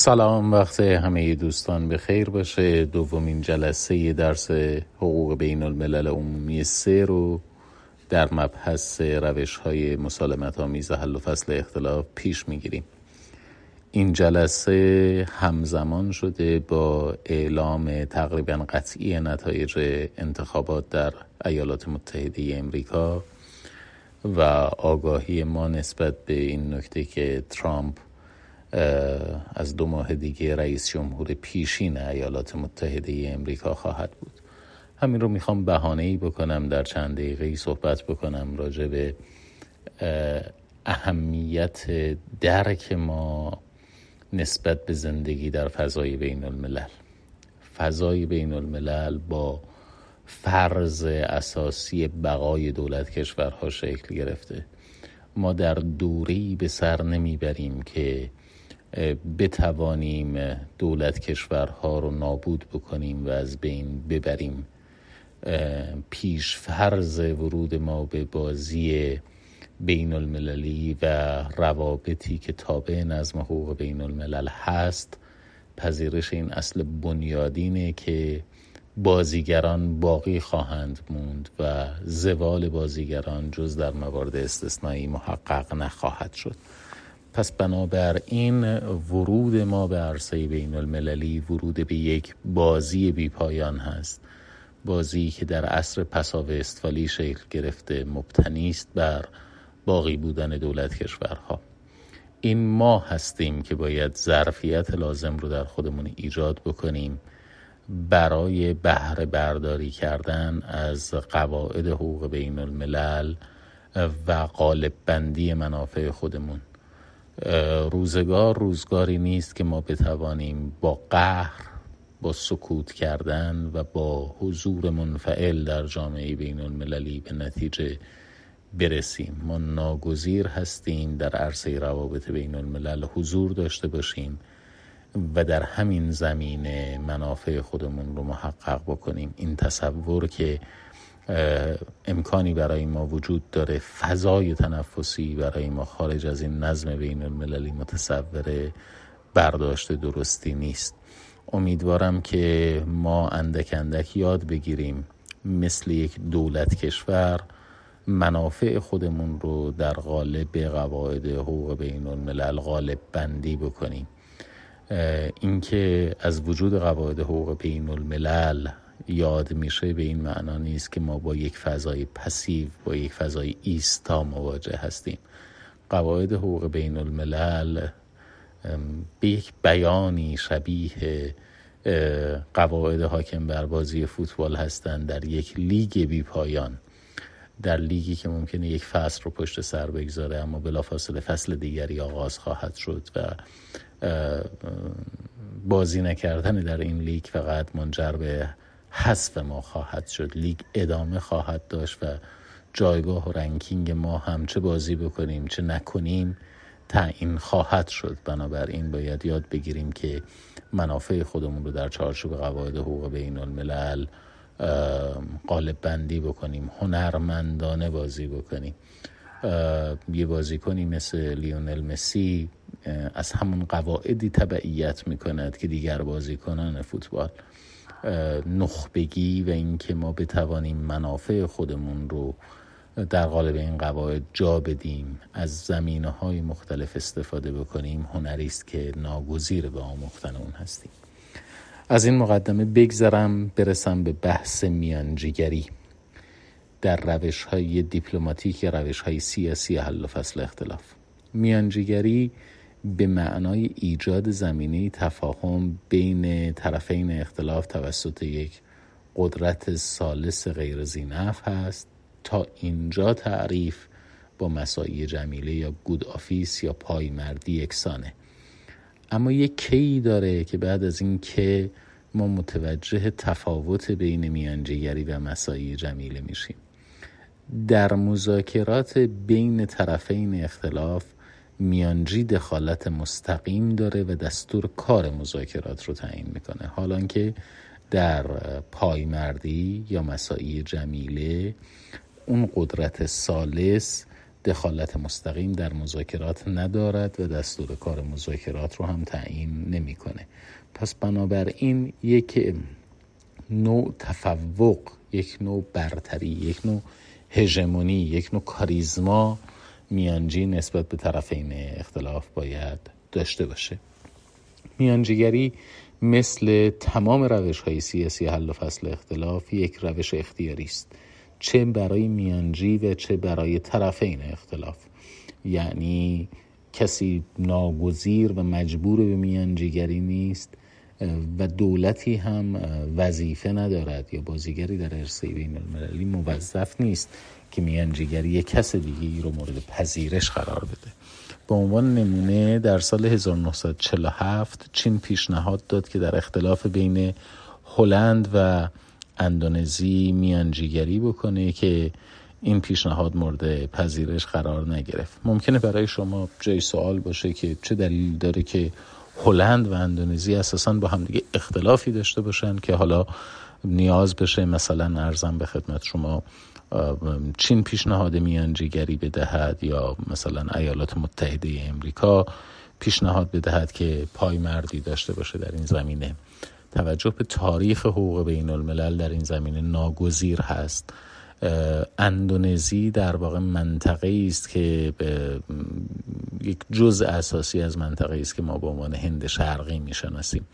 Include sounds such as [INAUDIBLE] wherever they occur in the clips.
سلام وقت همه دوستان به خیر باشه. دومین جلسه درس حقوق بین الملل عمومی سه رو در مبحث روش های مسالمت آمیز حل و فصل اختلاف پیش می‌گیریم. این جلسه همزمان شده با اعلام تقریبا قطعی نتایج انتخابات در ایالات متحده امریکا و آگاهی ما نسبت به این نکته که ترامپ از دو ماه دیگه رئیس جمهور پیشین ایالات متحده امریکا خواهد بود. همین رو می‌خوام بهانه ای بکنم در چند دقیقه ای صحبت بکنم راجع به اهمیت درک ما نسبت به زندگی در فضای بین الملل فضای بین الملل با فرض اساسی بقای دولت کشورها شکل گرفته. ما در دوری به سر نمی‌بریم که بتوانیم دولت کشورها رو نابود بکنیم و از بین ببریم. پیش فرض ورود ما به بازی بین المللی و روابطی که تابع نظم حقوق بین الملل هست پذیرش این اصل بنیادینه که بازیگران باقی خواهند موند و زوال بازیگران جز در موارد استثنایی محقق نخواهد شد. پس بنابراین ورود ما به عرصه بین المللی ورود به یک بازی بی پایان هست. بازی که در عصر پساو استفالی شکل گرفته مبتنی است بر باقی بودن دولت کشورها. این ما هستیم که باید ظرفیت لازم رو در خودمون ایجاد بکنیم. برای بهره برداری کردن از قواعد حقوق بین الملل و قالب بندی منافع خودمون. روزگار روزگاری نیست که ما بتوانیم با قهر با سکوت کردن و با حضور منفعل در جامعه بین المللی به نتیجه برسیم. ما ناگزیر هستیم در عرصه روابط بین الملل حضور داشته باشیم و در همین زمینه منافع خودمون رو محقق بکنیم. این تصور که امکانی برای ما وجود داره. فضای تنفسی برای ما خارج از این نظم بین المللی متصور برداشت درستی نیست. امیدوارم که ما اندک اندک یاد بگیریم. مثل یک دولت کشور منافع خودمون رو در قالب قواعد حقوق بین الملل غالب بندی بکنیم. اینکه از وجود قواعد حقوق بین الملل یاد میشه به این معنا نیست که ما با یک فضای پسیو با یک فضای ایستا مواجه هستیم. قواعد حقوق بین الملل به یک بیانی شبیه قواعد حاکم بر بازی فوتبال هستند در یک لیگ بی پایان. در لیگی که ممکنه یک فصل رو پشت سر بگذاره اما بلافاصله فصل دیگری آغاز خواهد شد و بازی نکردن در این لیگ فقط منجر به حذف ما خواهد شد لیگ ادامه خواهد داشت و جایگاه و ranking ما هم چه بازی بکنیم چه نکنیم تعیین خواهد شد. بنابراین باید یاد بگیریم که منافع خودمون رو در چارچوب قواعد حقوق بین الملل قالب بندی بکنیم هنرمندانه بازی بکنیم. یه بازیکنی مثل لیونل مسی از همون قواعدی تبعیت می‌کند که دیگر بازیکنان فوتبال. نخبگی و اینکه ما بتوانیم منافع خودمون رو در قالب این قواعد جا بدیم از زمینه های مختلف استفاده بکنیم هنری است که ناگزیر به آموختن اون هستیم. از این مقدمه بگذرم برسم به بحث میانجیگری. در روش های دیپلماتیک یا روش های سیاسی حل و فصل اختلاف. میانجیگری به معنای ایجاد زمینه تفاهم بین طرفین اختلاف توسط یک قدرت ثالث غیر ذی‌نفع هست تا اینجا تعریف با مساعی جمیله یا good office یا پایمردی یکسانه. اما یک کی داره که بعد از این که ما متوجه تفاوت بین میانجیگری و مساعی جمیله میشیم. در مذاکرات بین طرفین اختلاف میانجی دخالت مستقیم داره و دستور کار مذاکرات رو تعیین می‌کنه. حالا که در پایمردی یا مساعی جمیله اون قدرت سالس دخالت مستقیم در مذاکرات ندارد و دستور کار مذاکرات رو هم تعیین نمی‌کنه. پس بنابراین یک نوع تفوق یک نوع برتری یک نوع هژمونی یک نوع کاریزما میانجی نسبت به طرفین اختلاف باید داشته باشه. میانجیگری مثل تمام روش های سیاسی حل و فصل اختلاف یک روش اختیاری است. چه برای میانجی و چه برای طرفین اختلاف. یعنی کسی ناگزیر و مجبور به میانجیگری نیست و دولتی هم وظیفه ندارد یا بازیگری در عرصه بین المللی موظف نیست. که میانجیگری یک کس دیگه رو مورد پذیرش قرار بده. به عنوان نمونه در سال 1947 چین پیشنهاد داد که در اختلاف بین هلند و اندونزی میانجیگری بکنه که این پیشنهاد مورد پذیرش قرار نگرفت. ممکنه برای شما جای سوال باشه که چه دلیل داره که هلند و اندونزی اساسا با همدیگه اختلافی داشته باشن که حالا نیاز بشه مثلا ارزم به خدمت شما چین پیشنهاد میانجیگری بدهد یا مثلا ایالات متحده امریکا پیشنهاد بدهد که پای مردی داشته باشه در این زمینه. توجه به تاریخ حقوق بین الملل در این زمینه ناگزیر هست. اندونزی در واقع منطقه است که به یک جزء اساسی از منطقه است که ما به عنوان هند شرقی می‌شناسیم.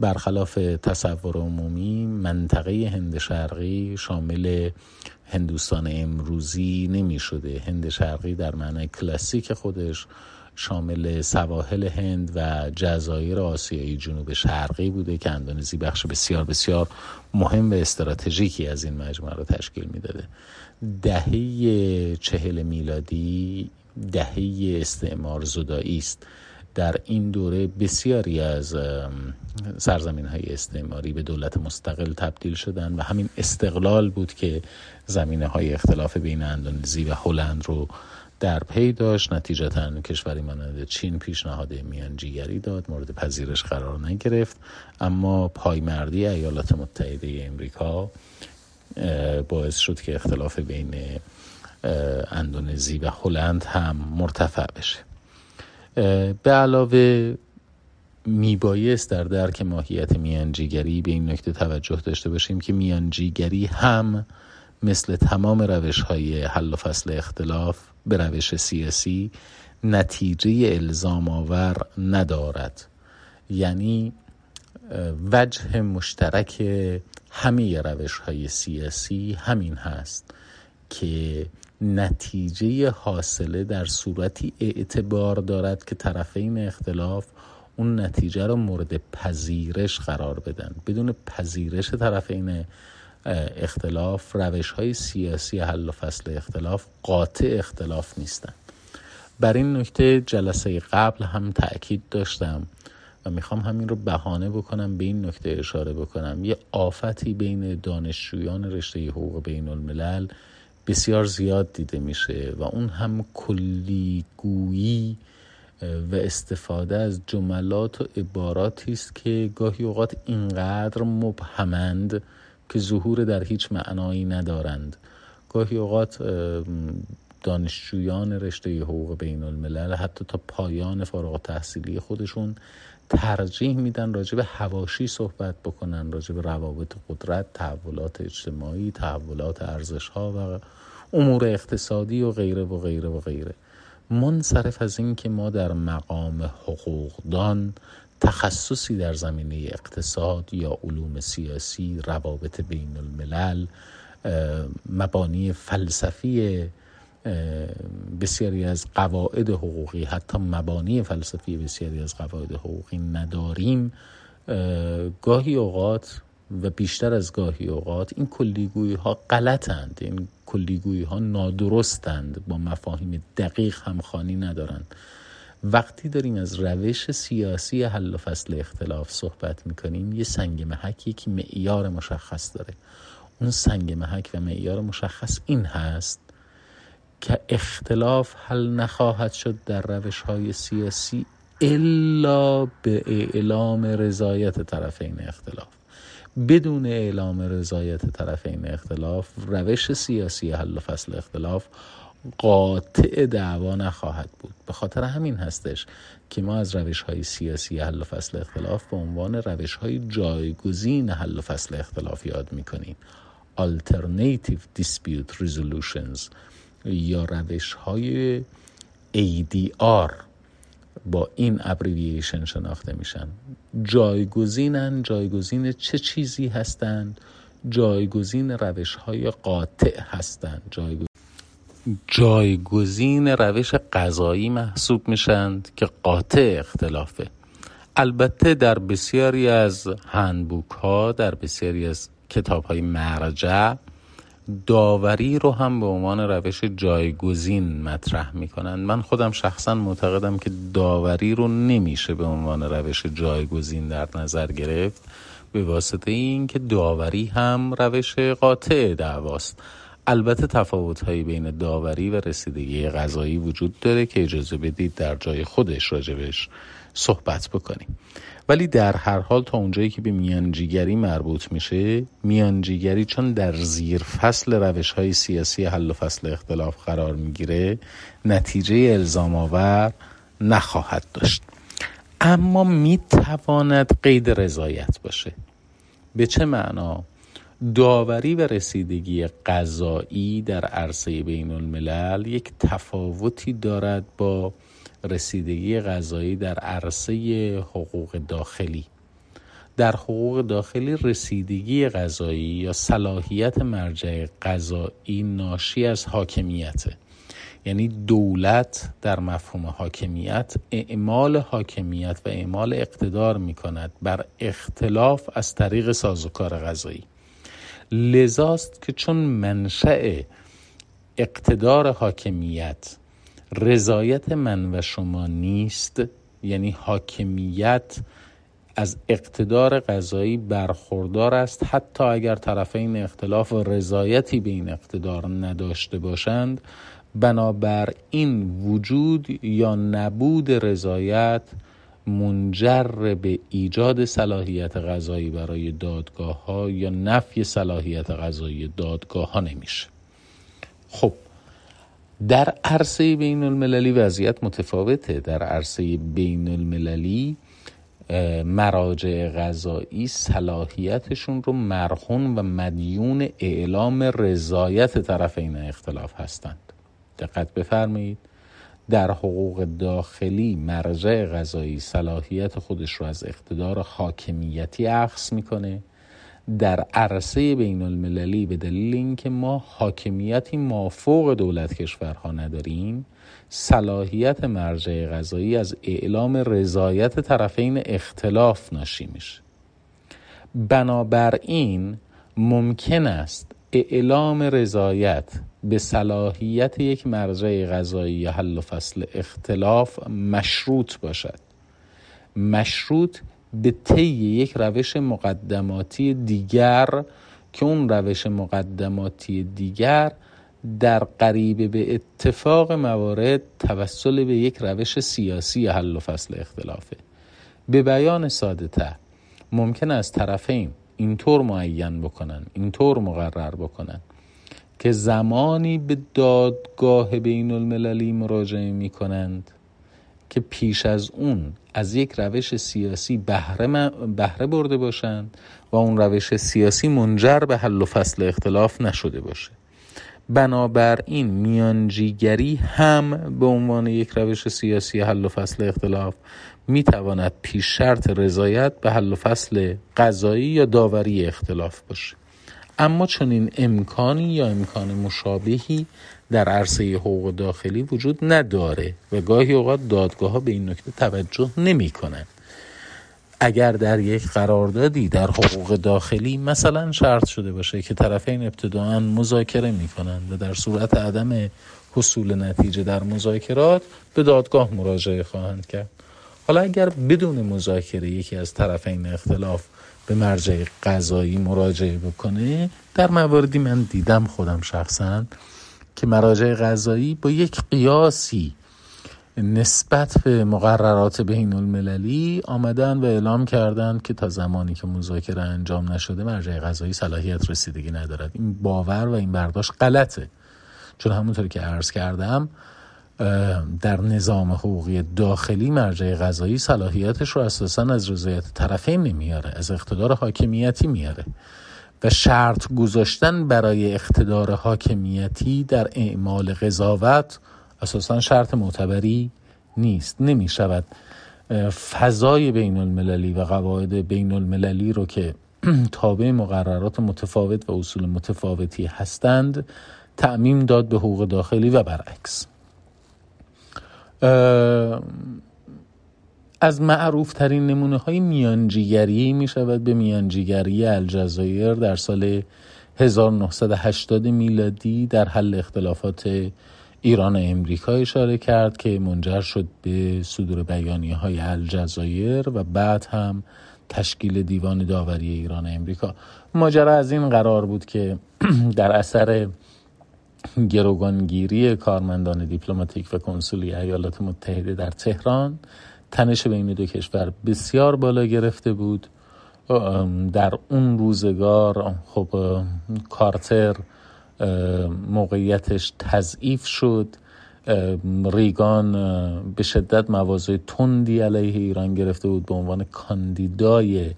برخلاف تصور عمومی منطقه هند شرقی شامل هندوستان امروزی نمی شده هند شرقی در معنای کلاسیک خودش شامل سواحل هند و جزایر آسیایی جنوب شرقی بوده که اندونزی بخش بسیار بسیار مهم و استراتژیکی از این مجموعه رو تشکیل می‌داده. دهه چهل میلادی دهه استعمار زدایی است. در این دوره بسیاری از سرزمین های استعماری به دولت مستقل تبدیل شدن و همین استقلال بود که زمینه های اختلاف بین اندونزی و هلند رو در پی داشت. نتیجتا کشوری مانند چین پیشنهاد میانجیگری داد مورد پذیرش قرار نگرفت. اما پایمردی ایالات متحده امریکا باعث شد که اختلاف بین اندونزی و هلند هم مرتفع بشه. به علاوه میبایست در درک ماهیت میانجیگری به این نکته توجه داشته باشیم که میانجیگری هم مثل تمام روش های حل و فصل اختلاف به روش سیاسی نتیجه الزام آور ندارد. یعنی وجه مشترک همه روش های سیاسی همین هست که نتیجه حاصله در صورتی اعتبار دارد که طرفین اختلاف اون نتیجه رو مورد پذیرش قرار بدن. بدون پذیرش طرفین اختلاف روش های سیاسی حل و فصل اختلاف قاطع اختلاف نیستن. بر این نکته جلسه قبل هم تأکید داشتم و می‌خوام همین رو بهانه بکنم به این نکته اشاره بکنم. یه آفتی بین دانشجویان رشته حقوق بین الملل بسیار زیاد دیده میشه و اون هم کلیگویی و استفاده از جملات و عباراتی است که گاهی اوقات اینقدر مبهمند که ظهور در هیچ معنایی ندارند. گاهی اوقات دانشجویان رشته حقوق بین الملل حتی تا پایان فارغ تحصیلی خودشون ترجیح میدن راجع به هواشی صحبت بکنن راجع به روابط قدرت تحولات اجتماعی تحولات ارزش ها و امور اقتصادی و غیره و غیره و غیره. منصرف از این که ما در مقام حقوقدان تخصصی در زمینه اقتصاد یا علوم سیاسی روابط بین الملل مبانی فلسفی بسیاری از قواعد حقوقی حتی مبانی فلسفی بسیاری از قواعد حقوقی نداریم. گاهی اوقات و بیشتر از گاهی اوقات این کلیگویی ها غلطند این کلیگویی ها نادرستند با مفاهیم دقیق همخانی ندارند. وقتی داریم از روش سیاسی حل و فصل اختلاف صحبت می‌کنیم یه سنگ محک یک معیار مشخص داره. اون سنگ محک و معیار مشخص این هست که اختلاف حل نخواهد شد در روش های سیاسی الا به اعلام رضایت طرفین اختلاف. بدون اعلام رضایت طرفین اختلاف روش سیاسی حل و فصل اختلاف قاطع دعوا نخواهد بود. به خاطر همین هستش که ما از روش های سیاسی حل و فصل اختلاف به عنوان روش های جایگزین حل و فصل اختلاف یاد می‌کنیم. Alternative Dispute Resolutions. یا روش های ADR با این ابریویشن شناخته میشن. جایگزینن جایگزین چه چیزی هستند جایگزین روش های قاطع هستند جایگزین جایگزین روش قضایی محسوب میشند که قاطع اختلافه. البته در بسیاری از هندبوک ها در بسیاری از کتاب های مرجع داوری رو هم به عنوان روش جایگزین مطرح می‌کنند من خودم شخصا معتقدم که داوری رو نمیشه به عنوان روش جایگزین در نظر گرفت به واسطه این که داوری هم روش قاطع دعواست. البته تفاوت هایی بین داوری و رسیدگی غذایی وجود داره که اجازه بدید در جای خودش راجبش صحبت بکنیم. ولی در هر حال تا اونجایی که به میانجیگری مربوط میشه میانجیگری چون در زیر فصل روش های سیاسی حل و فصل اختلاف قرار می‌گیره نتیجه الزام آور نخواهد داشت. اما می‌تواند قید رضایت باشه. به چه معنا؟ داوری و رسیدگی قضایی در عرصه بین الملل یک تفاوتی دارد با رسیدگی غذایی در عرصه حقوق داخلی. در حقوق داخلی رسیدگی غذایی یا صلاحیت مرجع غذایی ناشی از حاکمیته. یعنی دولت در مفهوم حاکمیت اعمال حاکمیت و اعمال اقتدار می کند بر اختلاف از طریق سازوکار غذایی لذاست که چون منشأ اقتدار حاکمیت رضایت من و شما نیست یعنی حاکمیت از اقتدار قضایی برخوردار است. حتی اگر طرفین اختلاف رضایتی به این اقتدار نداشته باشند بنابر این وجود یا نبود رضایت منجر به ایجاد صلاحیت غذایی برای دادگاه ها یا نفی صلاحیت غذایی دادگاه ها نمیشه. خب در عرصه بین المللی وضعیت متفاوته. در عرصه بین المللی مراجع غذایی صلاحیتشون رو مرهون و مدیون اعلام رضایت طرفین اختلاف هستند. دقت بفرمایید. در حقوق داخلی مرجع غذایی صلاحیت خودش رو از اقتدار حاکمیتی اخص می‌کنه. در عرصه بین المللی به دلیل اینکه ما حاکمیتی مافوق دولت کشورها نداریم صلاحیت مرجع غذایی از اعلام رضایت طرفین اختلاف ناشی میشه. بنابراین ممکن است اعلام رضایت به صلاحیت یک مرجع غذایی حل و فصل اختلاف مشروط باشد. مشروط به طی یک روش مقدماتی دیگر که اون روش مقدماتی دیگر در قریب به اتفاق موارد توسل به یک روش سیاسی حل و فصل اختلافه. به بیان ساده تر ممکن است طرفین اینطور معین بکنن اینطور مقرر بکنن که زمانی به دادگاه بین المللی مراجعه می کنند که پیش از اون از یک روش سیاسی بهره, بهره برده باشند و اون روش سیاسی منجر به حل و فصل اختلاف نشده باشه. بنابراین میانجیگری هم به عنوان یک روش سیاسی حل و فصل اختلاف می تواند پیش شرط رضایت به حل و فصل قضایی یا داوری اختلاف باشه. اما چنین امکانی یا امکان مشابهی در عرصه حقوق داخلی وجود نداره و گاهی اوقات دادگاه ها به این نکته توجه نمی کنند اگر در یک قراردادی در حقوق داخلی مثلا شرط شده باشه که طرفین ابتداعا مذاکره می کنند و در صورت عدم حصول نتیجه در مذاکرات به دادگاه مراجعه خواهند کرد. حالا اگر بدون مذاکره یکی از طرفین اختلاف به مرجع قضایی مراجعه بکنه در مواردی من دیدم خودم شخصا که مراجع قضایی با یک قیاسی نسبت به مقررات بین المللی آمدن و اعلام کردند که تا زمانی که مذاکره انجام نشده مرجع قضایی صلاحیت رسیدگی ندارد. این باور و این برداشت غلطه. چون همونطور که عرض کردم در نظام حقوقی داخلی مرجع قضایی صلاحیتش رو اساسا از رضایت طرفین نمیاره از اقتدار حاکمیتی میاره. و شرط گذاشتن برای اقتدار حاکمیتی در اعمال قضاوت اساسا شرط معتبری نیست نمی شود. فضای بین المللی و قواعد بین المللی رو که [CLEARS THROAT] تابع مقررات متفاوت و اصول متفاوتی هستند تعمیم داد به حقوق داخلی و برعکس. از معروف ترین نمونه های میانجیگری می شود به میانجیگری الجزایر در سال 1980 میلادی در حل اختلافات ایران و امریکا اشاره کرد که منجر شد به صدور بیانیه های الجزایر و بعد هم تشکیل دیوان داوری ایران و امریکا. ماجرا از این قرار بود که [CLEARS THROAT] در اثر گروگانگیری کارمندان دیپلماتیک و کنسولی ایالات متحده در تهران تنش بین دو کشور بسیار بالا گرفته بود. در اون روزگار خب کارتر موقعیتش تضعیف شد. ریگان به شدت مواضع تندی علیه ایران گرفته بود به عنوان کاندیدای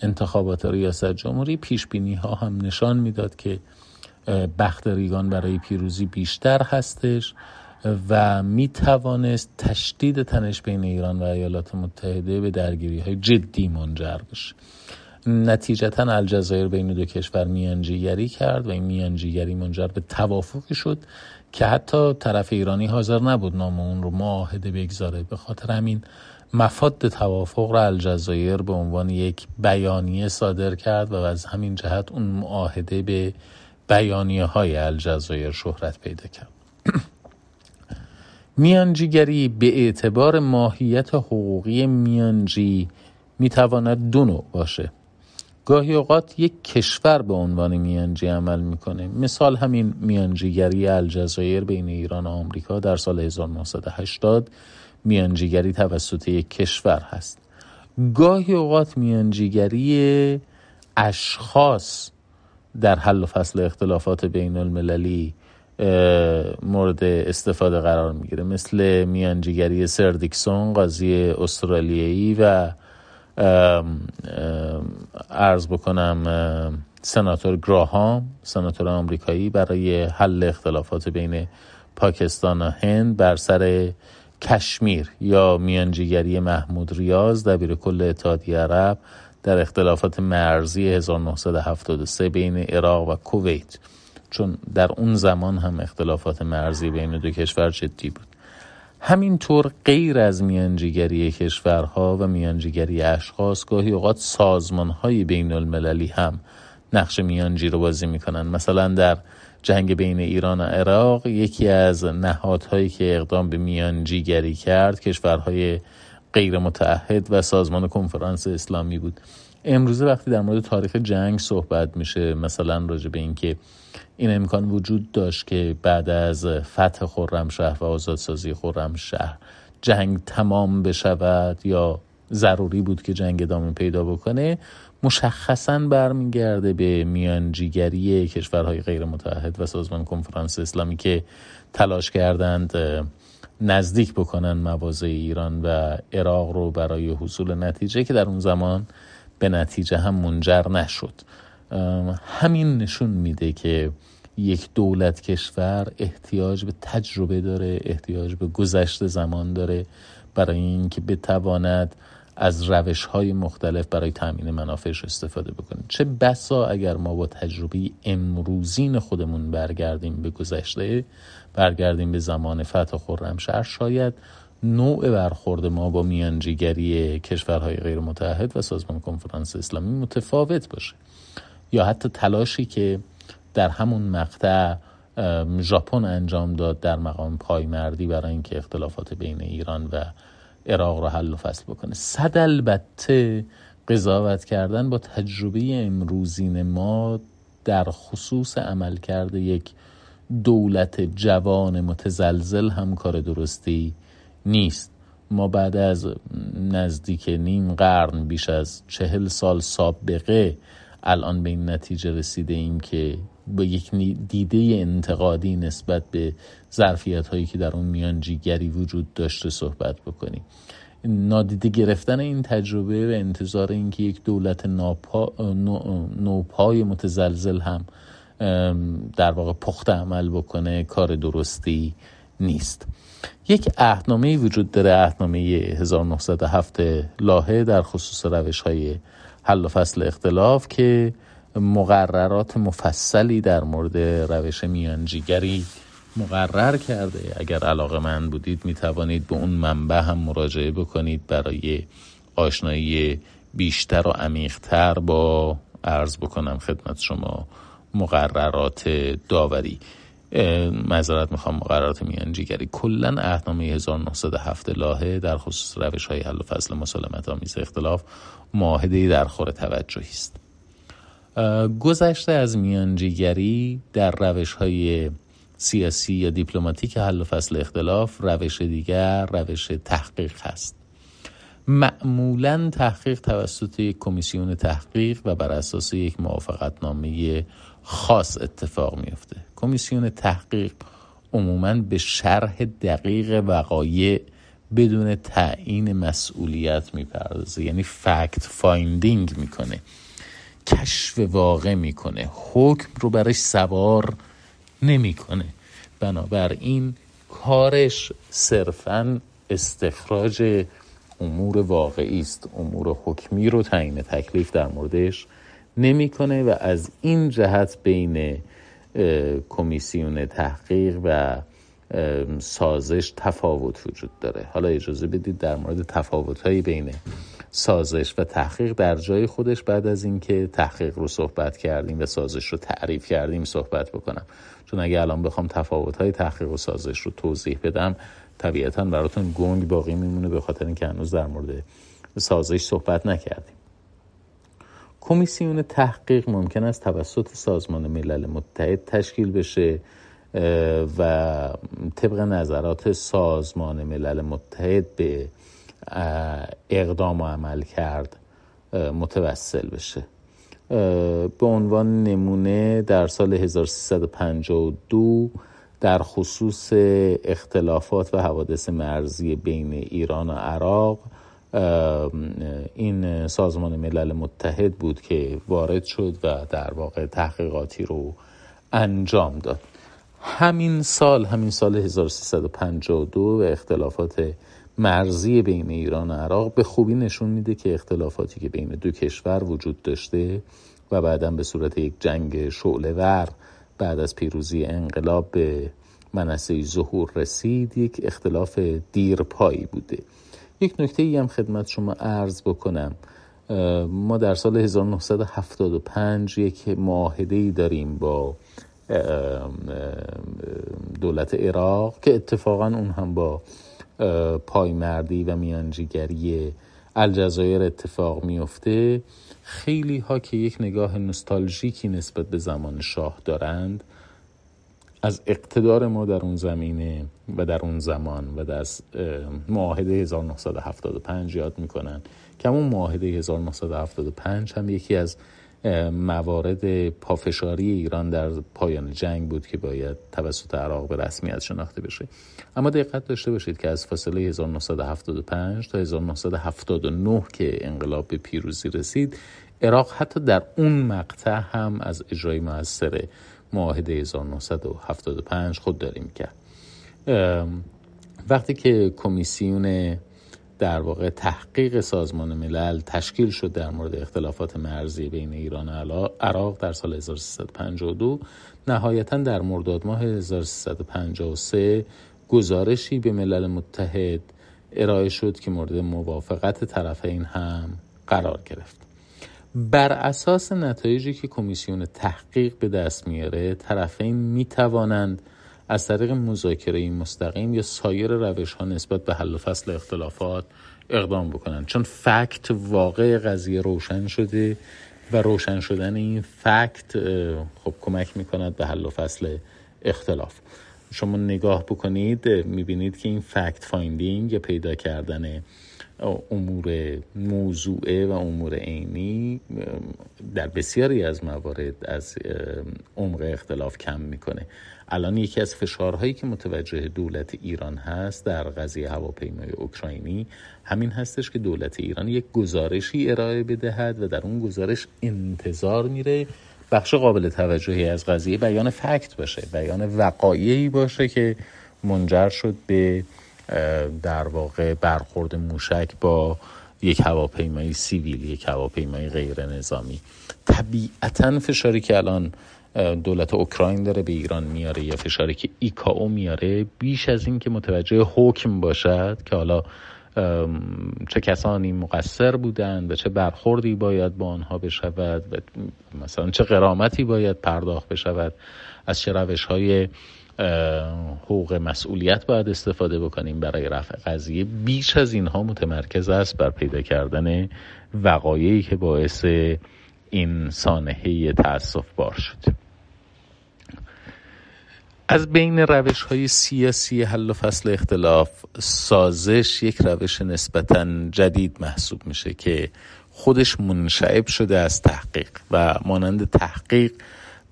انتخابات ریاست جمهوری. پیش بینی ها هم نشان می‌داد که بخت ریگان برای پیروزی بیشتر هستش. و می توانست تشدید تنش بین ایران و ایالات متحده به درگیری های جدی منجر بشه. نتیجتا الجزایر بین دو کشور میانجیگری کرد و این میانجیگری منجر به توافقی شد که حتی طرف ایرانی حاضر نبود نام اون رو معاهده بگذاره. به خاطر همین مفاد توافق را الجزایر به عنوان یک بیانیه صادر کرد و از همین جهت اون معاهده به بیانیه های الجزایر شهرت پیدا کرد. میانجیگری به اعتبار ماهیت حقوقی میانجی می‌تواند دو نوع باشه. گاهی اوقات یک کشور به عنوان میانجی عمل می‌کنه. مثال همین میانجیگری الجزایر بین ایران و آمریکا در سال 1980 میانجیگری توسط یک کشور هست. گاهی اوقات میانجیگری اشخاص در حل و فصل اختلافات بین المللی مورد استفاده قرار می‌گیره. مثل میانجیگری سردیکسون قاضی استرالیایی و ارز بکنم سناتور گراهام سناتور آمریکایی برای حل اختلافات بین پاکستان و هند بر سر کشمیر یا میانجیگری محمود ریاض دبیر کل اتحادیه عرب در اختلافات مرزی 1973 بین عراق و کویت. چون در اون زمان هم اختلافات مرزی بین دو کشور جدی بود. همینطور غیر از میانجیگری کشورها و میانجیگری اشخاص گاهی اوقات سازمان های بین المللی هم نقش میانجی رو بازی می‌کنن. مثلا در جنگ بین ایران و عراق یکی از نهادهایی که اقدام به میانجیگری کرد کشورهای غیر متعهد و سازمان کنفرانس اسلامی بود. امروزه وقتی در مورد تاریخ جنگ صحبت میشه مثلا راجع به اینکه این امکان وجود داشت که بعد از فتح خرمشهر و آزادسازی خرمشهر جنگ تمام بشود یا ضروری بود که جنگ ادامه پیدا بکنه مشخصا برمیگرده به میانجیگری کشورهای غیر متحد و سازمان کنفرانس اسلامی که تلاش کردند نزدیک بکنن مواضع ایران و عراق رو برای حصول نتیجه که در اون زمان به نتیجه هم منجر نشد. همین نشون میده که یک دولت کشور احتیاج به تجربه داره احتیاج به گذشت زمان داره برای اینکه بتواند از روش های مختلف برای تامین منافعش استفاده بکنه. چه بسا اگر ما با تجربه امروزین خودمون برگردیم به گذشته برگردیم به زمان فتح خرمشهر شاید نوع برخورد ما با میانجیگری کشورهای غیر متحد و سازمان کنفرانس اسلامی متفاوت باشه. یا حتی تلاشی که در همون مقطع ژاپن انجام داد در مقام پایمردی برای اینکه اختلافات بین ایران و عراق رو حل و فصل بکنه. صد البته قضاوت کردن با تجربه امروزین ما در خصوص عمل کرده یک دولت جوان متزلزل هم کار درستی نیست. ما بعد از نزدیک نیم قرن بیش از چهل سال سابقه الان به این نتیجه رسیده ایم که با یک دیده انتقادی نسبت به ظرفیت هایی که در اون میانجیگری وجود داشته صحبت بکنیم. نادیده گرفتن این تجربه و انتظار اینکه یک دولت ناپا، نوپای متزلزل هم در واقع پخت عمل بکنه کار درستی نیست. یک اهنامه وجود داره اهنامه 1907 لاهه در خصوص روش های حل و فصل اختلاف که مقررات مفصلی در مورد روش میانجیگری مقرر کرده. اگر علاقه من بودید می توانید به اون منبع هم مراجعه بکنید برای آشنایی بیشتر و عمیقتر با عرض بکنم خدمت شما مقررات داوری. معذرت می‌خوام مقررات میانجیگری کلا اهنامه 1907 لاهه در خصوص روش های حل و فصل مسالمت آمیز اختلاف معاهده در خور توجهی است. گذشته از میانجیگری در روش های سیاسی یا دیپلماتیک حل و فصل اختلاف روش دیگر روش تحقیق هست. معمولا تحقیق توسط یک کمیسیون تحقیق و بر اساس یک موافقتنامه خاص اتفاق میفته کمیسیون تحقیق عموما به شرح دقیق وقایع بدون تعیین مسئولیت می‌پردازه. یعنی fact finding می‌کنه کشف واقع می‌کنه حکم رو برش سوار نمی‌کنه. بنابراین کارش صرفا استخراج امور واقعی است. امور حکمی رو تعیین تکلیف در موردش نمی‌کنه و از این جهت بین کمیسیون تحقیق و سازش تفاوت وجود داره. حالا اجازه بدید در مورد تفاوت بین سازش و تحقیق در جای خودش بعد از اینکه تحقیق رو صحبت کردیم و سازش رو تعریف کردیم صحبت بکنم. چون اگه الان بخوام تفاوت های تحقیق و سازش رو توضیح بدم طبیعتا براتون گنگ باقی میمونه به خاطر اینکه هنوز در مورد سازش صحبت نکردیم. کمیسیون تحقیق ممکن است توسط سازمان ملل متحد تشکیل بشه و طبق نظرات سازمان ملل متحد به اقدام و عمل کرد متوسل بشه. به عنوان نمونه در سال 1352 در خصوص اختلافات و حوادث مرزی بین ایران و عراق این سازمان ملل متحد بود که وارد شد و در واقع تحقیقاتی رو انجام داد. همین سال همین سال 1352 و اختلافات مرزی بین ایران و عراق به خوبی نشون میده که اختلافاتی که بین دو کشور وجود داشته و بعدا به صورت یک جنگ شعله ور بعد از پیروزی انقلاب به منصه ظهور رسید یک اختلاف دیرپایی بوده. یک نکته ای هم خدمت شما عرض بکنم. ما در سال 1975 یک معاهده ای داریم با دولت عراق که اتفاقا اون هم با پایمردی و میانجیگری الجزایر اتفاق میفته. خیلی ها که یک نگاه نستالژیکی نسبت به زمان شاه دارند از اقتدار ما در اون زمینه و در اون زمان و در معاهده 1975 یاد می‌کنن. که همون معاهده 1975 هم یکی از موارد پافشاری ایران در پایان جنگ بود که باید توسط عراق به رسمیت شناخته بشه. اما دقت داشته باشید که از فاصله 1975 تا 1979 که انقلاب به پیروزی رسید عراق حتی در اون مقطع هم از اجرای موثر معاهده 1975 خودداری می‌کرد وقتی که کمیسیون در واقع تحقیق سازمان ملل تشکیل شد در مورد اختلافات مرزی بین ایران و عراق در سال 1352 نهایتا در مرداد ماه 1353 گزارشی به ملل متحد ارائه شد که مورد موافقت طرفین هم قرار گرفت. بر اساس نتایجی که کمیسیون تحقیق به دست میاره طرفین می توانند از طریق مذاکره مستقیم یا سایر روش ها نسبت به حل و فصل اختلافات اقدام بکنند. چون fact واقع قضیه روشن شده و روشن شدن این fact خب کمک می‌کند به حل و فصل اختلاف. شما نگاه بکنید می‌بینید که این fact finding یا پیدا کردن امور موضوعه و امور عینی در بسیاری از موارد از عمق اختلاف کم می‌کنه. الان یکی از فشارهایی که متوجه دولت ایران هست در قضیه هواپیمای اوکراینی همین هستش که دولت ایران یک گزارشی ارائه بدهد و در اون گزارش انتظار میره بخش قابل توجهی از قضیه بیان فکت باشه بیان وقایعی باشه که منجر شد به در واقع برخورد موشک با یک هواپیمای سیویل یک هواپیمای غیر نظامی. طبیعتا فشاری که الان دولت اوکراین داره به ایران میاره یا فشاری که ایکاو میاره بیش از این که متوجه حکم باشد که حالا چه کسانی مقصر بودند و چه برخوردی باید با آنها بشود و مثلا چه قرامتی باید پرداخت بشود از چه روش های حقوق مسئولیت باید استفاده بکنیم برای رفع قضیه. بیش از اینها متمرکز است بر پیدا کردن وقایعی که باعث این سانحه تأصف بار شد. از بین روش های سیاسی حل و فصل اختلاف سازش یک روش نسبتا جدید محسوب میشه که خودش منشعب شده از تحقیق و مانند تحقیق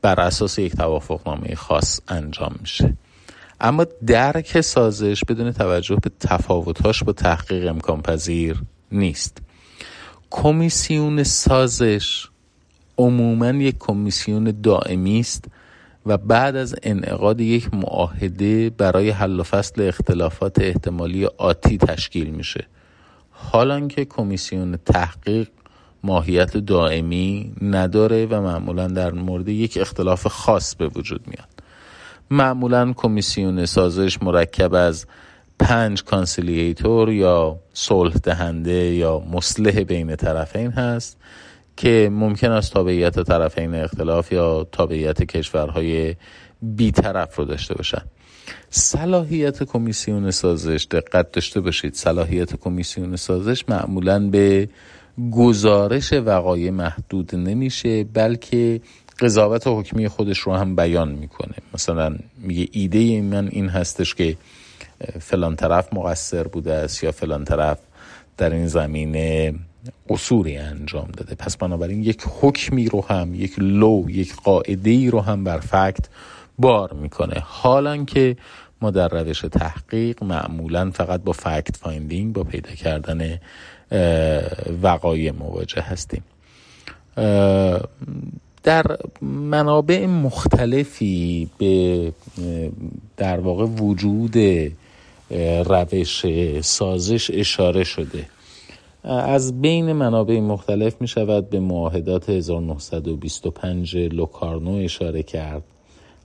بر اساس یک توافقنامه خاص انجام میشه. اما درک سازش بدون توجه به تفاوتاش با تحقیق امکان پذیر نیست. کمیسیون سازش عموما یک کمیسیون دائمی است و بعد از انعقاد یک معاهده برای حل و فصل اختلافات احتمالی آتی تشکیل میشه. حالانکه کمیسیون تحقیق ماهیت دائمی نداره و معمولا در مورد یک اختلاف خاص به وجود میاد. معمولا کمیسیون سازش مرکب از پنج conciliator یا صلح دهنده یا مصلح بین طرفین هست که ممکن است تابعیت طرفین اختلاف یا تابعیت کشورهای بیطرف رو داشته باشن. صلاحیت کمیسیون سازش دقت داشته باشید صلاحیت کمیسیون سازش معمولا به گزارش وقایع محدود نمیشه بلکه قضاوت حکمی خودش رو هم بیان می‌کنه. مثلا میگه ایده من این هستش که فلان طرف مقصر بوده است یا فلان طرف در این زمینه قصوری انجام داده. پس بنابراین یک حکمی رو هم یک law یک قاعده ای رو هم بر fact بار می‌کنه. حالا که ما در روش تحقیق معمولا فقط با fact finding با پیدا کردن وقایع مواجه هستیم. در منابع مختلفی به در واقع وجود روش سازش اشاره شده. از بین منابع مختلف می شود به معاهدات 1925 لوکارنو اشاره کرد.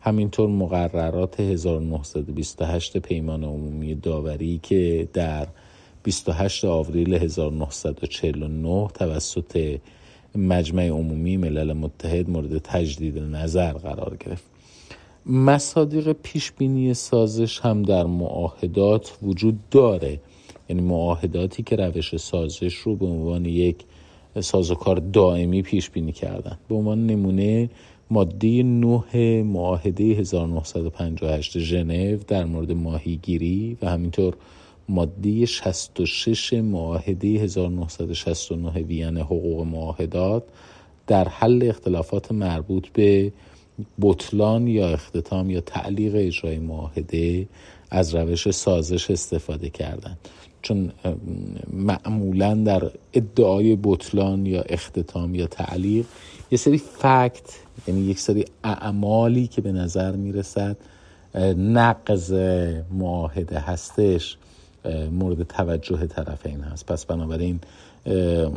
همینطور مقررات 1928 پیمان عمومی داوری که در 28 آوریل 1949 توسط مجمع عمومی ملل متحد مورد تجدید نظر قرار گرفت. مصادیق پیش بینی سازش هم در معاهدات وجود داره. یعنی معاهداتی که روش سازش رو به عنوان یک سازوکار دائمی پیش بینی کردن. به عنوان نمونه ماده 9 معاهده 1958 ژنو در مورد ماهیگیری و همینطور ماده 66 معاهده 1969 وین حقوق معاهدات در حل اختلافات مربوط به بطلان یا اختتام یا تعلیق اجرای معاهده از روش سازش استفاده کردند. چون معمولا در ادعای بطلان یا اختتام یا تعلیق یه سری فکت یعنی یک سری اعمالی که به نظر می‌رسد نقض معاهده هستش مورد توجه طرفین هست. پس بنابراین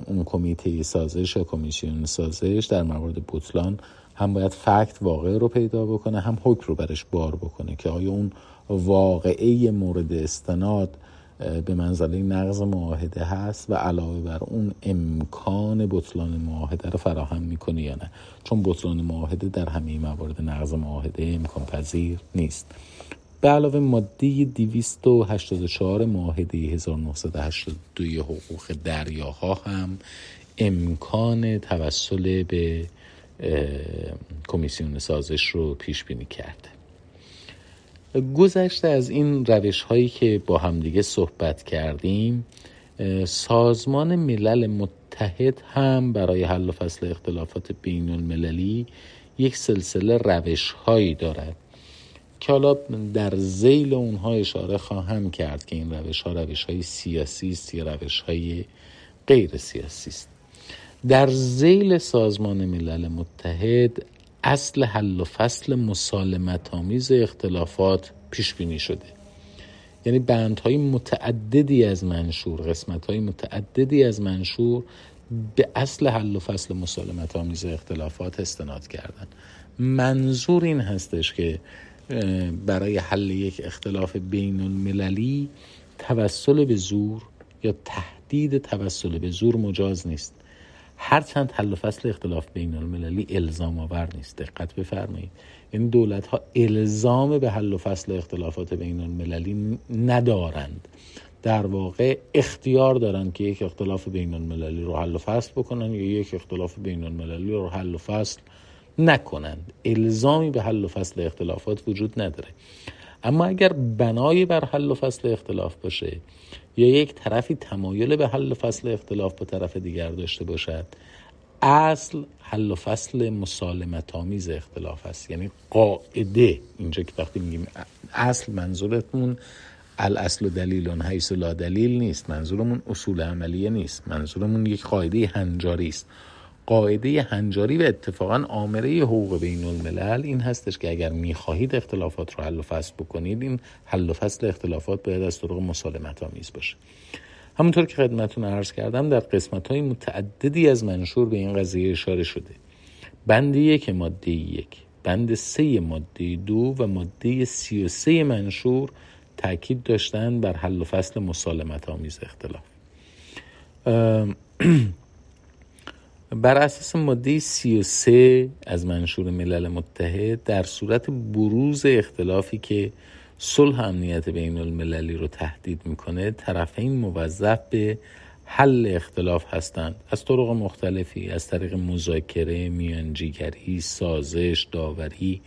اون کمیته سازش یا کمیسیون سازش در مورد بطلان هم باید فکت واقع رو پیدا بکنه هم حکم رو برش بار بکنه که آیا اون واقعه مورد استناد به منزله نقض معاهده هست و علاوه بر اون امکان بطلان معاهده رو فراهم می‌کنه یا نه. چون بطلان معاهده در همه موارد نقض معاهده امکان پذیر نیست. به علاوه ماده 284 معاهده 1982 حقوق دریاها هم امکان توسل به کمیسیون سازش رو پیش بینی کرده. گذشته از این روش هایی که با همدیگه صحبت کردیم سازمان ملل متحد هم برای حل و فصل اختلافات بین المللی یک سلسله روش هایی دارد که حالا در زیل اونها اشاره خواهم کرد که این روش ها روش های سیاسی است یا روش های غیر سیاسی است. در زیل سازمان ملل متحد اصل حل و فصل مسالمت آمیز اختلافات پیش بینی شده. یعنی بندهای متعددی از منشور قسمت متعددی از منشور به اصل حل و فصل مسالمت آمیز اختلافات استناد کردن. منظور این هستش که برای حل یک اختلاف بین المللی توسل به زور یا تهدید توسل به زور مجاز نیست. هرچند حل و فصل اختلاف بین المللی الزام آور نیست. دقت بفرمایید. این دولت ها الزام به حل و فصل اختلافات بین المللی ندارند. در واقع اختیار دارند که یک اختلاف بین المللی رو حل و فصل بکنن یا یک اختلاف بین المللی رو حل و فصل نکنند. الزامی به حل و فصل اختلافات وجود نداره. اما اگر بنای بر حل و فصل اختلاف باشه یا یک طرفی تمایل به حل و فصل اختلاف با طرف دیگر داشته باشد اصل حل و فصل مسالمت آمیز اختلاف است. یعنی قاعده اینجا که وقتی میگیم اصل منظورتون الاصل و دلیل حیث لا دلیل نیست. منظورمون اصول عملیه نیست. منظورمون یک قاعده هنجاری است. قاعده هنجاری و اتفاقا آمره حقوق بین الملل این هستش که اگر می‌خواهید اختلافات رو حل و فصل بکنید این حل و فصل اختلافات باید از طرق مسالمت آمیز باشه. همونطور که خدمتون عرض کردم در قسمت های متعددی از منشور به این قضیه اشاره شده. بند یک ماده یک بند سه ماده دو و ماده سی و سه منشور تاکید داشتن بر حل و فصل مسالمت آمیز اختلاف. [CLEARS THROAT] بر اساس ماده 33 از منشور ملل متحد در صورت بروز اختلافی که صلح امنیت بین المللی رو تهدید می‌کنه طرفین موظف به حل اختلاف هستند. از طرق مختلفی از طریق مذاکره میانجیگری سازش داوری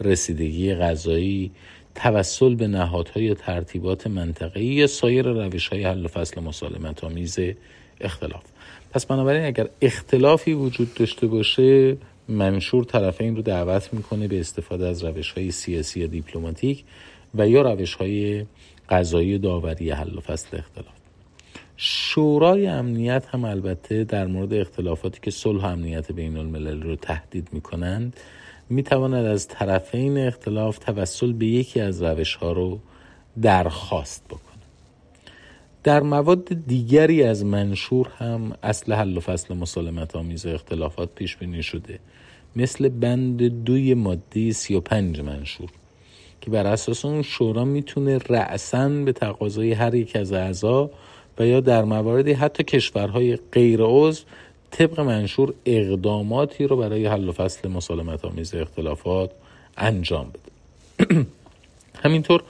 رسیدگی غذایی توسل به نهادهای ترتیبات منطقه‌ای یا سایر روش های حل و فصل مسالمت آمیز اختلاف. پس بنابراین اگر اختلافی وجود داشته باشه منشور طرفین رو دعوت می‌کنه به استفاده از روش های سیاسی یا دیپلماتیک و یا روش های قضایی داوری حل و فصل اختلاف شورای امنیت هم البته در مورد اختلافاتی که صلح امنیت بین الملل رو تهدید می‌کنند می‌تواند از طرفین اختلاف توسل به یکی از روش ها رو درخواست بکنه. در مواد دیگری از منشور هم اصل حل و فصل مسالمت آمیز اختلافات پیش بینی شده. مثل بند دوی ماده 35 منشور که بر اساس اون شورا می‌تونه رأسا به تقاضای هر یک از اعضا و یا در مواردی حتی کشورهای غیر عضو طبق منشور اقداماتی رو برای حل و فصل مسالمت آمیز اختلافات انجام بده. [CLEARS THROAT] همینطور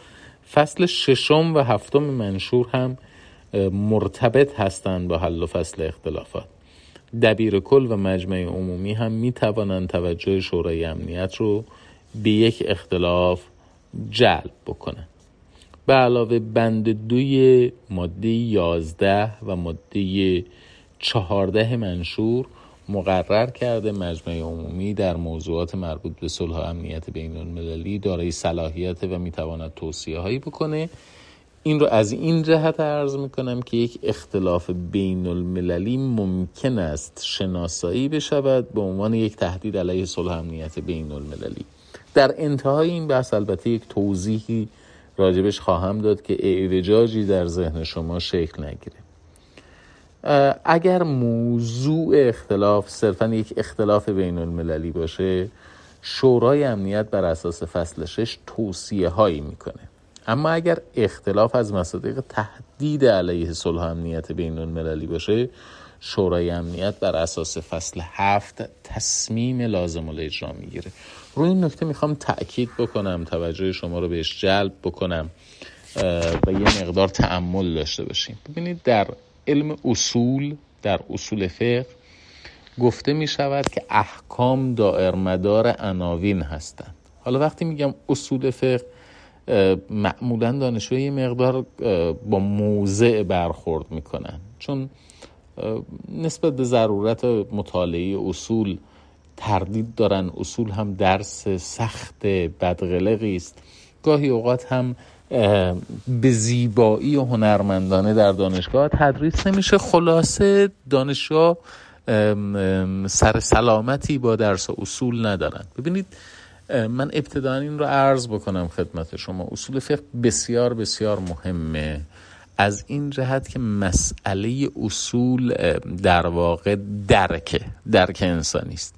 فصل ششم و هفتم منشور هم مرتبط هستند با حل و فصل اختلافات. دبیر کل و مجمع عمومی هم می توانند توجه شورای امنیت رو به یک اختلاف جلب بکنند. به علاوه بند دوی ماده 11 و ماده 14 منشور مقرر کرده مجمع عمومی در موضوعات مربوط به صلح و امنیت بین المللی دارای صلاحیت و می‌تواند توصیه هایی بکنه این رو از این جهت عرض می‌کنم که یک اختلاف بین المللی ممکن است شناسایی بشود به عنوان یک تهدید علیه صلح امنیت بین المللی در انتهای این بحث البته یک توضیحی راجبش خواهم داد که اعوجاجی در ذهن شما شکل نگیره. اگر موضوع اختلاف صرفا یک اختلاف بین المللی باشه شورای امنیت بر اساس فصل شش توصیه هایی می‌کنه. اما اگر اختلاف از مصادیق تهدید علیه صلح امنیت بین المللی باشه شورای امنیت بر اساس فصل هفت تصمیم لازم اجرا می‌گیره. روی این نکته می‌خوام تأکید بکنم توجه شما رو بهش جلب بکنم و یه مقدار تعمل داشته باشیم. ببینید در علم اصول در اصول فقه گفته می شود که احکام دائرمدار عناوین هستند. حالا وقتی میگم اصول فقه معمولا دانشجوی یه مقدار با موضع برخورد می‌کنن. چون نسبت به ضرورت مطالعه اصول تردید دارن. اصول هم درس سخت بدغلقی است. گاهی اوقات هم به زیبایی و هنرمندانه در دانشگاه تدریس نمیشه. خلاصه دانشگاه سر سلامتی با درس اصول ندارن. ببینید من ابتدا این رو عرض بکنم خدمت شما. اصول فقه بسیار بسیار مهمه. از این جهت که مسئله اصول در واقع درکه درک انسانی است.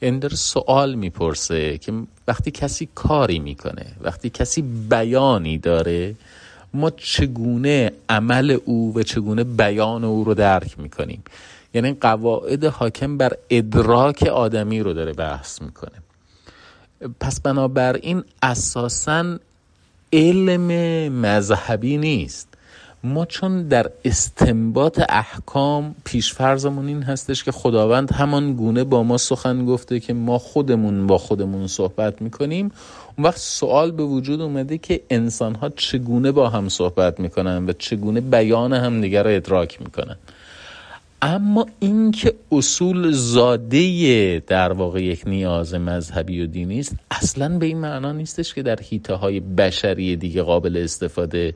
این در سوال می‌پرسه که وقتی کسی کاری می‌کنه وقتی کسی بیانی داره ما چگونه عمل او و چگونه بیان او رو درک می‌کنیم؟ یعنی قواعد حاکم بر ادراک آدمی رو داره بحث می‌کنه. پس بنابراین اساسا علم مذهبی نیست. ما چون در استنباط احکام پیشفرزمون این هستش که خداوند همان گونه با ما سخن گفته که ما خودمون با خودمون صحبت می‌کنیم. اون وقت سوال به وجود اومده که انسان ها چگونه با هم صحبت می‌کنن و چگونه بیان هم دیگر رو ادراک می‌کنن. اما اینکه اصول زاده در واقع یک نیاز مذهبی و دینی است اصلا به این معنا نیستش که در حیطه های بشری دیگه قابل استفاده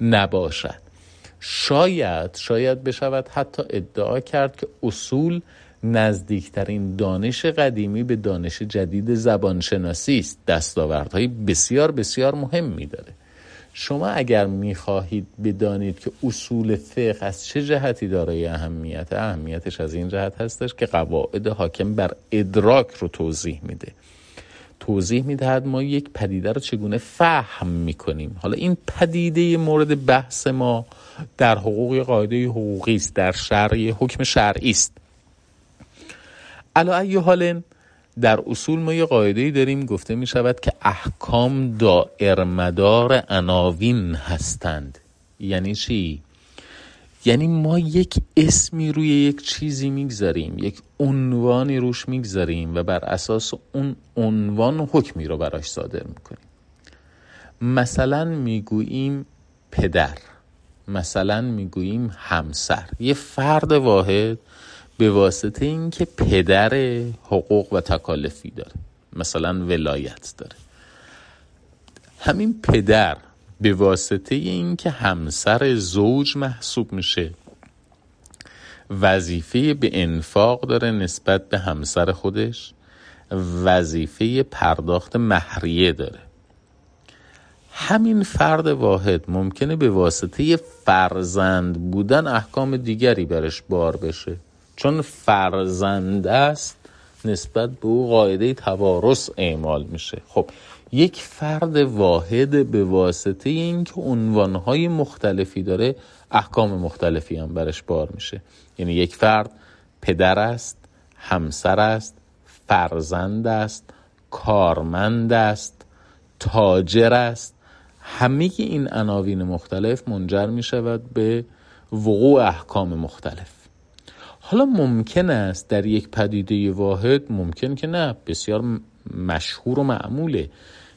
نباشد. شاید شاید بشود حتی ادعا کرد که اصول نزدیکترین دانش قدیمی به دانش جدید زبانشناسی است. دستاوردهای بسیار بسیار مهمی داره. شما اگر می‌خواهید بدانید که اصول فقه از چه جهتی دارای اهمیت اهمیتش از این جهت هستش که قواعد حاکم بر ادراک رو توضیح میده. توضیح می‌دهد ما یک پدیده رو چگونه فهم می‌کنیم. حالا این پدیده مورد بحث ما در حقوق قاعده حقوقی است در شرعی حکم شرعی است. علا ای حال در اصول ما یه قاعده داریم گفته می شود که احکام دائر مدار عناوین هستند. یعنی چی؟ یعنی ما یک اسمی روی یک چیزی می‌گذاریم یک عنوانی روش می‌گذاریم و بر اساس اون عنوان حکمی رو براش صادر می‌کنیم. مثلا می‌گوییم پدر مثلا می‌گوییم همسر. یه فرد واحد به واسطه اینکه پدر حقوق و تکالفی داره. مثلا ولایت داره. همین پدر به واسطه اینکه همسر زوج محسوب میشه وظیفه به انفاق داره نسبت به همسر خودش وظیفه پرداخت مهریه داره. همین فرد واحد ممکنه به واسطه فرزند بودن احکام دیگری برش بار بشه. چون فرزند است نسبت به او قاعده توارث اعمال میشه. خب یک فرد واحد به واسطه اینکه عنوانهای مختلفی داره احکام مختلفی هم برش بار میشه. یعنی یک فرد پدر است همسر است فرزند است کارمند است تاجر است. همه این عناوین مختلف منجر می شود به وقوع احکام مختلف. حالا ممکن است در یک پدیده واحد ممکن که نه بسیار مشهور و معموله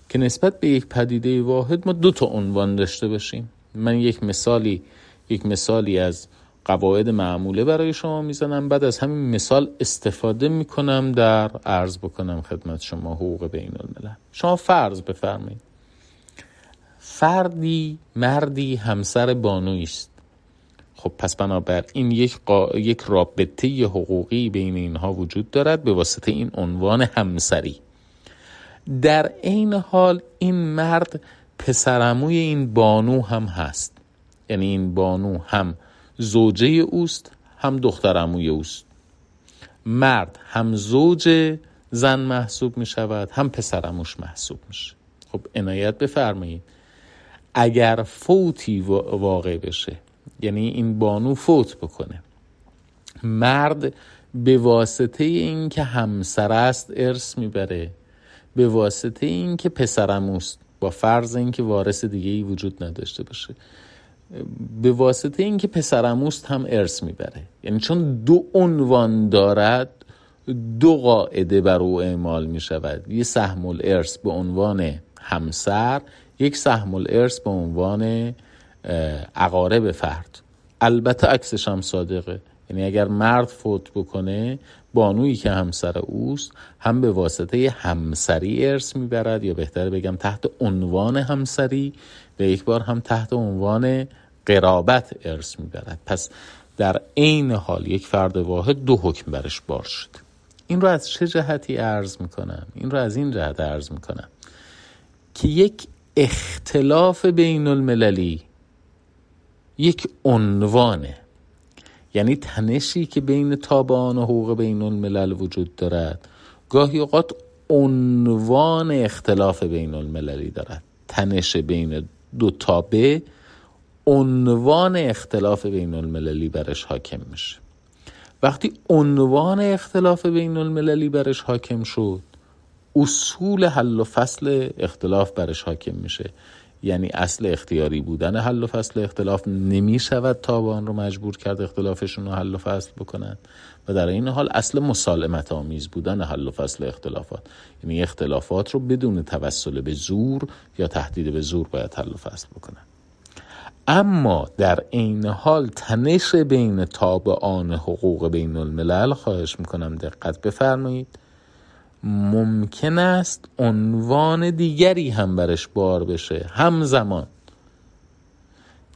که نسبت به یک پدیده واحد ما دو تا عنوان داشته باشیم. من یک مثالی یک مثالی از قواعد معموله برای شما می‌زنم. بعد از همین مثال استفاده می‌کنم در عرض بکنم خدمت شما حقوق بین الملل شما فرض بفرمایید. فردی مردی همسر بانویی خب پس بنابر این یک, قا... یک رابطه حقوقی بین اینها وجود دارد به واسطه این عنوان همسری. در عین حال این مرد پسرموی این بانو هم هست. یعنی این بانو هم زوجه اوست هم دخترموی اوست. مرد هم زوج زن محسوب می شود هم پسرموش محسوب میشه. خب عنایت بفرمایید. اگر فوتی واقع بشه یعنی این بانو فوت بکنه. مرد به واسطه اینکه همسر است ارث می‌بره به واسطه اینکه پسرموست با فرض اینکه وارث دیگه ای وجود نداشته باشه. به واسطه اینکه پسرموست هم ارث می‌بره. یعنی چون دو عنوان دارد دو قاعده بر او اعمال می شود یه سهم الارث به عنوان همسر یک سهم الارث به عنوان عقارب فرد. البته عکسش هم صادقه. یعنی اگر مرد فوت بکنه بانویی که همسر اوست هم به واسطه همسری ارث می‌برد یا بهتر بگم تحت عنوان همسری و یک بار هم تحت عنوان قرابت ارث می‌برد. پس در عین حال یک فرد واحد دو حکم برش بار شد. این رو از چه جهتی عرض می‌کنم؟ این رو از این جهت عرض می‌کنم که یک اختلاف بین المللی یک عنوانه. یعنی تنشی که بین تابعان و حقوق بین الملل وجود دارد گاهی اوقات عنوان اختلاف بین المللی دارد. تنش بین دو تابع عنوان اختلاف بین المللی برش حاکم میشه. وقتی عنوان اختلاف بین المللی برش حاکم شد اصول حل و فصل اختلاف برش حاکم میشه. یعنی اصل اختیاری بودن حل و فصل اختلاف نمی شود تابان رو مجبور کرد اختلافشون رو حل و فصل بکنن. و در این حال اصل مسالمت آمیز بودن حل و فصل اختلافات. یعنی اختلافات رو بدون توسل به زور یا تهدید به زور باید حل و فصل بکنن. اما در عین حال تنش بین تابعان حقوق بین الملل خواهش می‌کنم دقت بفرمایید. ممکن است عنوان دیگری هم برش بار بشه. همزمان.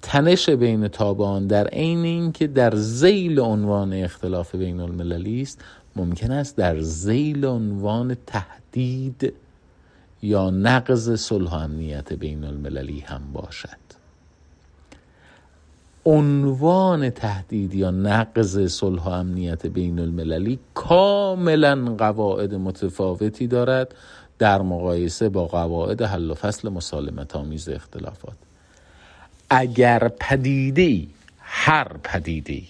تنش بین تابعان در عین اینکه در زیل عنوان اختلاف بین المللی است ممکن است در زیل عنوان تهدید یا نقض صلح امنیت بین المللی هم باشد. عنوان تهدید یا نقض صلح و امنیت بین المللی کاملا قواعد متفاوتی دارد در مقایسه با قواعد حل و فصل مسالمت آمیز اختلافات. اگر پدیده هر پدیده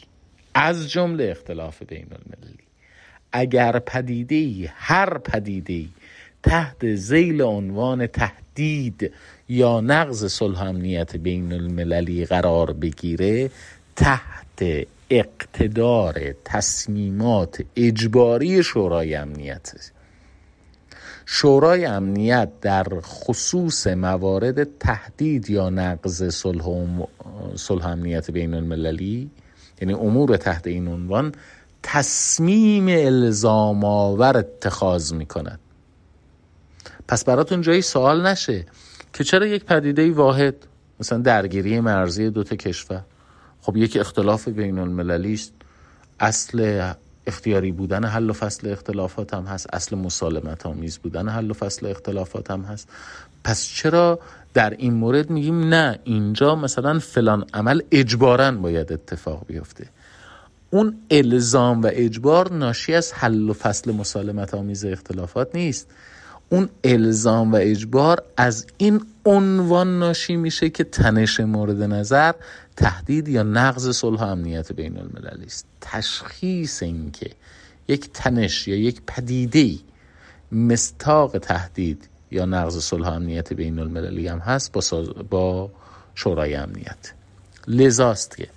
از جمله اختلاف بین المللی اگر پدیده هر پدیده تحت زیل عنوان تهدید یا نقض صلح امنیت بین المللی قرار بگیره تحت اقتدار تصمیمات اجباری شورای امنیت. شورای امنیت در خصوص موارد تهدید یا نقض صلح, امنیت بین المللی یعنی امور تحت این عنوان تصمیم الزام آور اتخاذ می کند پس براتون جایی سوال نشه. که چرا یک پدیده واحد؟ مثلا درگیری مرزی دو تا کشور. خب یک اختلاف بین المللی است. اصل اختیاری بودن حل و فصل اختلافات هم هست. اصل مسالمت آمیز بودن حل و فصل اختلافات هم هست. پس چرا در این مورد میگیم نه اینجا مثلا فلان عمل اجبارا باید اتفاق بیفته. اون الزام و اجبار ناشی از حل و فصل مسالمت آمیز اختلافات نیست. اون الزام و اجبار از این عنوان ناشی میشه که تنش مورد نظر تهدید یا نقض صلح و امنیت بین المللی است. تشخیص اینکه یک تنش یا یک پدیده مستاق تهدید یا نقض صلح و امنیت بین المللی هم هست با, با شورای امنیت. لذاست که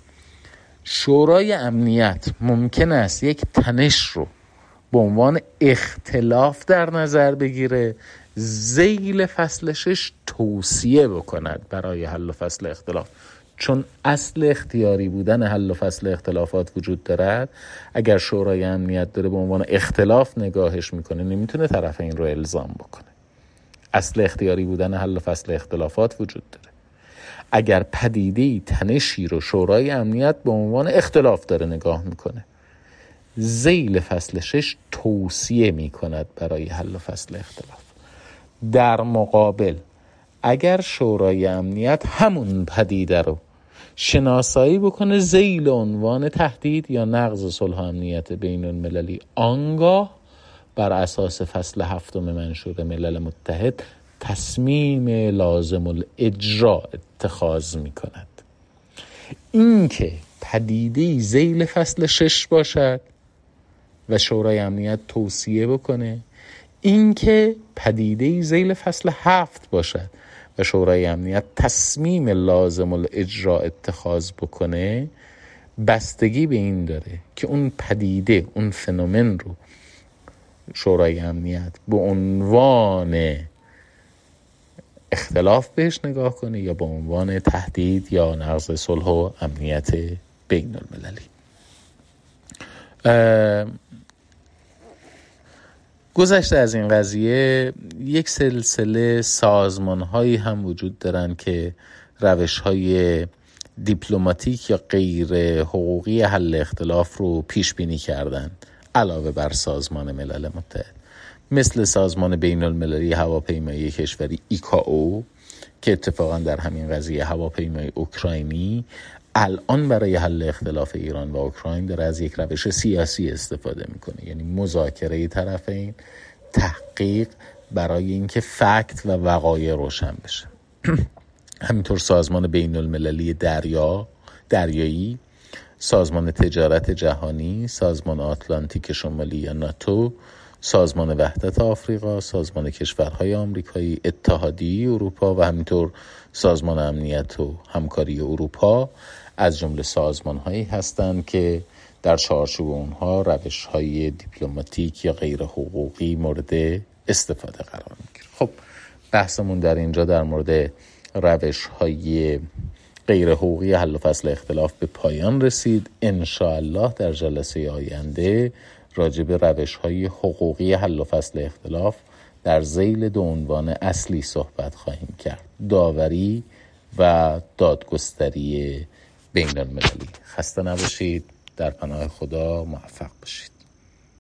شورای امنیت ممکن است یک تنش رو به عنوان اختلاف در نظر بگیره زیل فصل شش توصیه بکند برای حل و فصل اختلاف. چون اصل اختیاری بودن حل و فصل اختلافات وجود دارد اگر شورای امنیت داره به عنوان اختلاف نگاهش می‌کنه نمی‌تونه طرف این رو الزام بکنه. اصل اختیاری بودن حل و فصل اختلافات وجود داره. اگر پدیده تنشی رو شورای امنیت به عنوان اختلاف داره نگاه می‌کنه. زیل فصل شش توصیه می کند برای حل و فصل اختلاف. در مقابل اگر شورای امنیت همون پدیده رو شناسایی بکنه زیل عنوان تهدید یا نقض صلح امنیت بین المللی آنگاه بر اساس فصل هفتم منشور ملل متحد تصمیم لازم الاجرا اتخاذ می کند اینکه پدیده زیل فصل شش باشد و شورای امنیت توصیه بکنه اینکه پدیده زیل فصل هفت باشد و شورای امنیت تصمیم لازم الاجرا اتخاذ بکنه بستگی به این داره که اون پدیده اون فنومن رو شورای امنیت به عنوان اختلاف بهش نگاه کنه یا به عنوان تهدید یا نقض صلح و امنیت بین المللی. گذشته از این قضیه یک سلسله سازمان هایی هم وجود دارن که روش های دیپلماتیک یا غیر حقوقی حل اختلاف رو پیش بینی کردن علاوه بر سازمان ملل متحد. مثل سازمان بین المللی هواپیمایی کشوری ایکاو که اتفاقا در همین قضیه هواپیمای اوکراینی الان برای حل اختلاف ایران و اوکراین داره از یک روش سیاسی استفاده می‌کنه. یعنی مذاکره طرفین تحقیق برای اینکه فکت و وقایع روشن بشه. همینطور سازمان بین المللی دریا دریایی سازمان تجارت جهانی سازمان آتلانتیک شمالی یا ناتو سازمان وحدت آفریقا سازمان کشورهای آمریکایی اتحادیه اروپا و همینطور سازمان امنیت و همکاری اروپا از جمله سازمان هایی هستند که در چارچوب اونها روش های دیپلماتیک یا غیر حقوقی مورد استفاده قرار می‌گیره. خب بحثمون در اینجا در مورد روش های غیر حقوقی حل و فصل اختلاف به پایان رسید. الله در جلسه آینده راجب روش های حقوقی حل و فصل اختلاف در زیل دو عنوان اصلی صحبت خواهیم کرد. داوری و دادگستری بین المللی. خسته نباشید. در پناه خدا موفق باشید.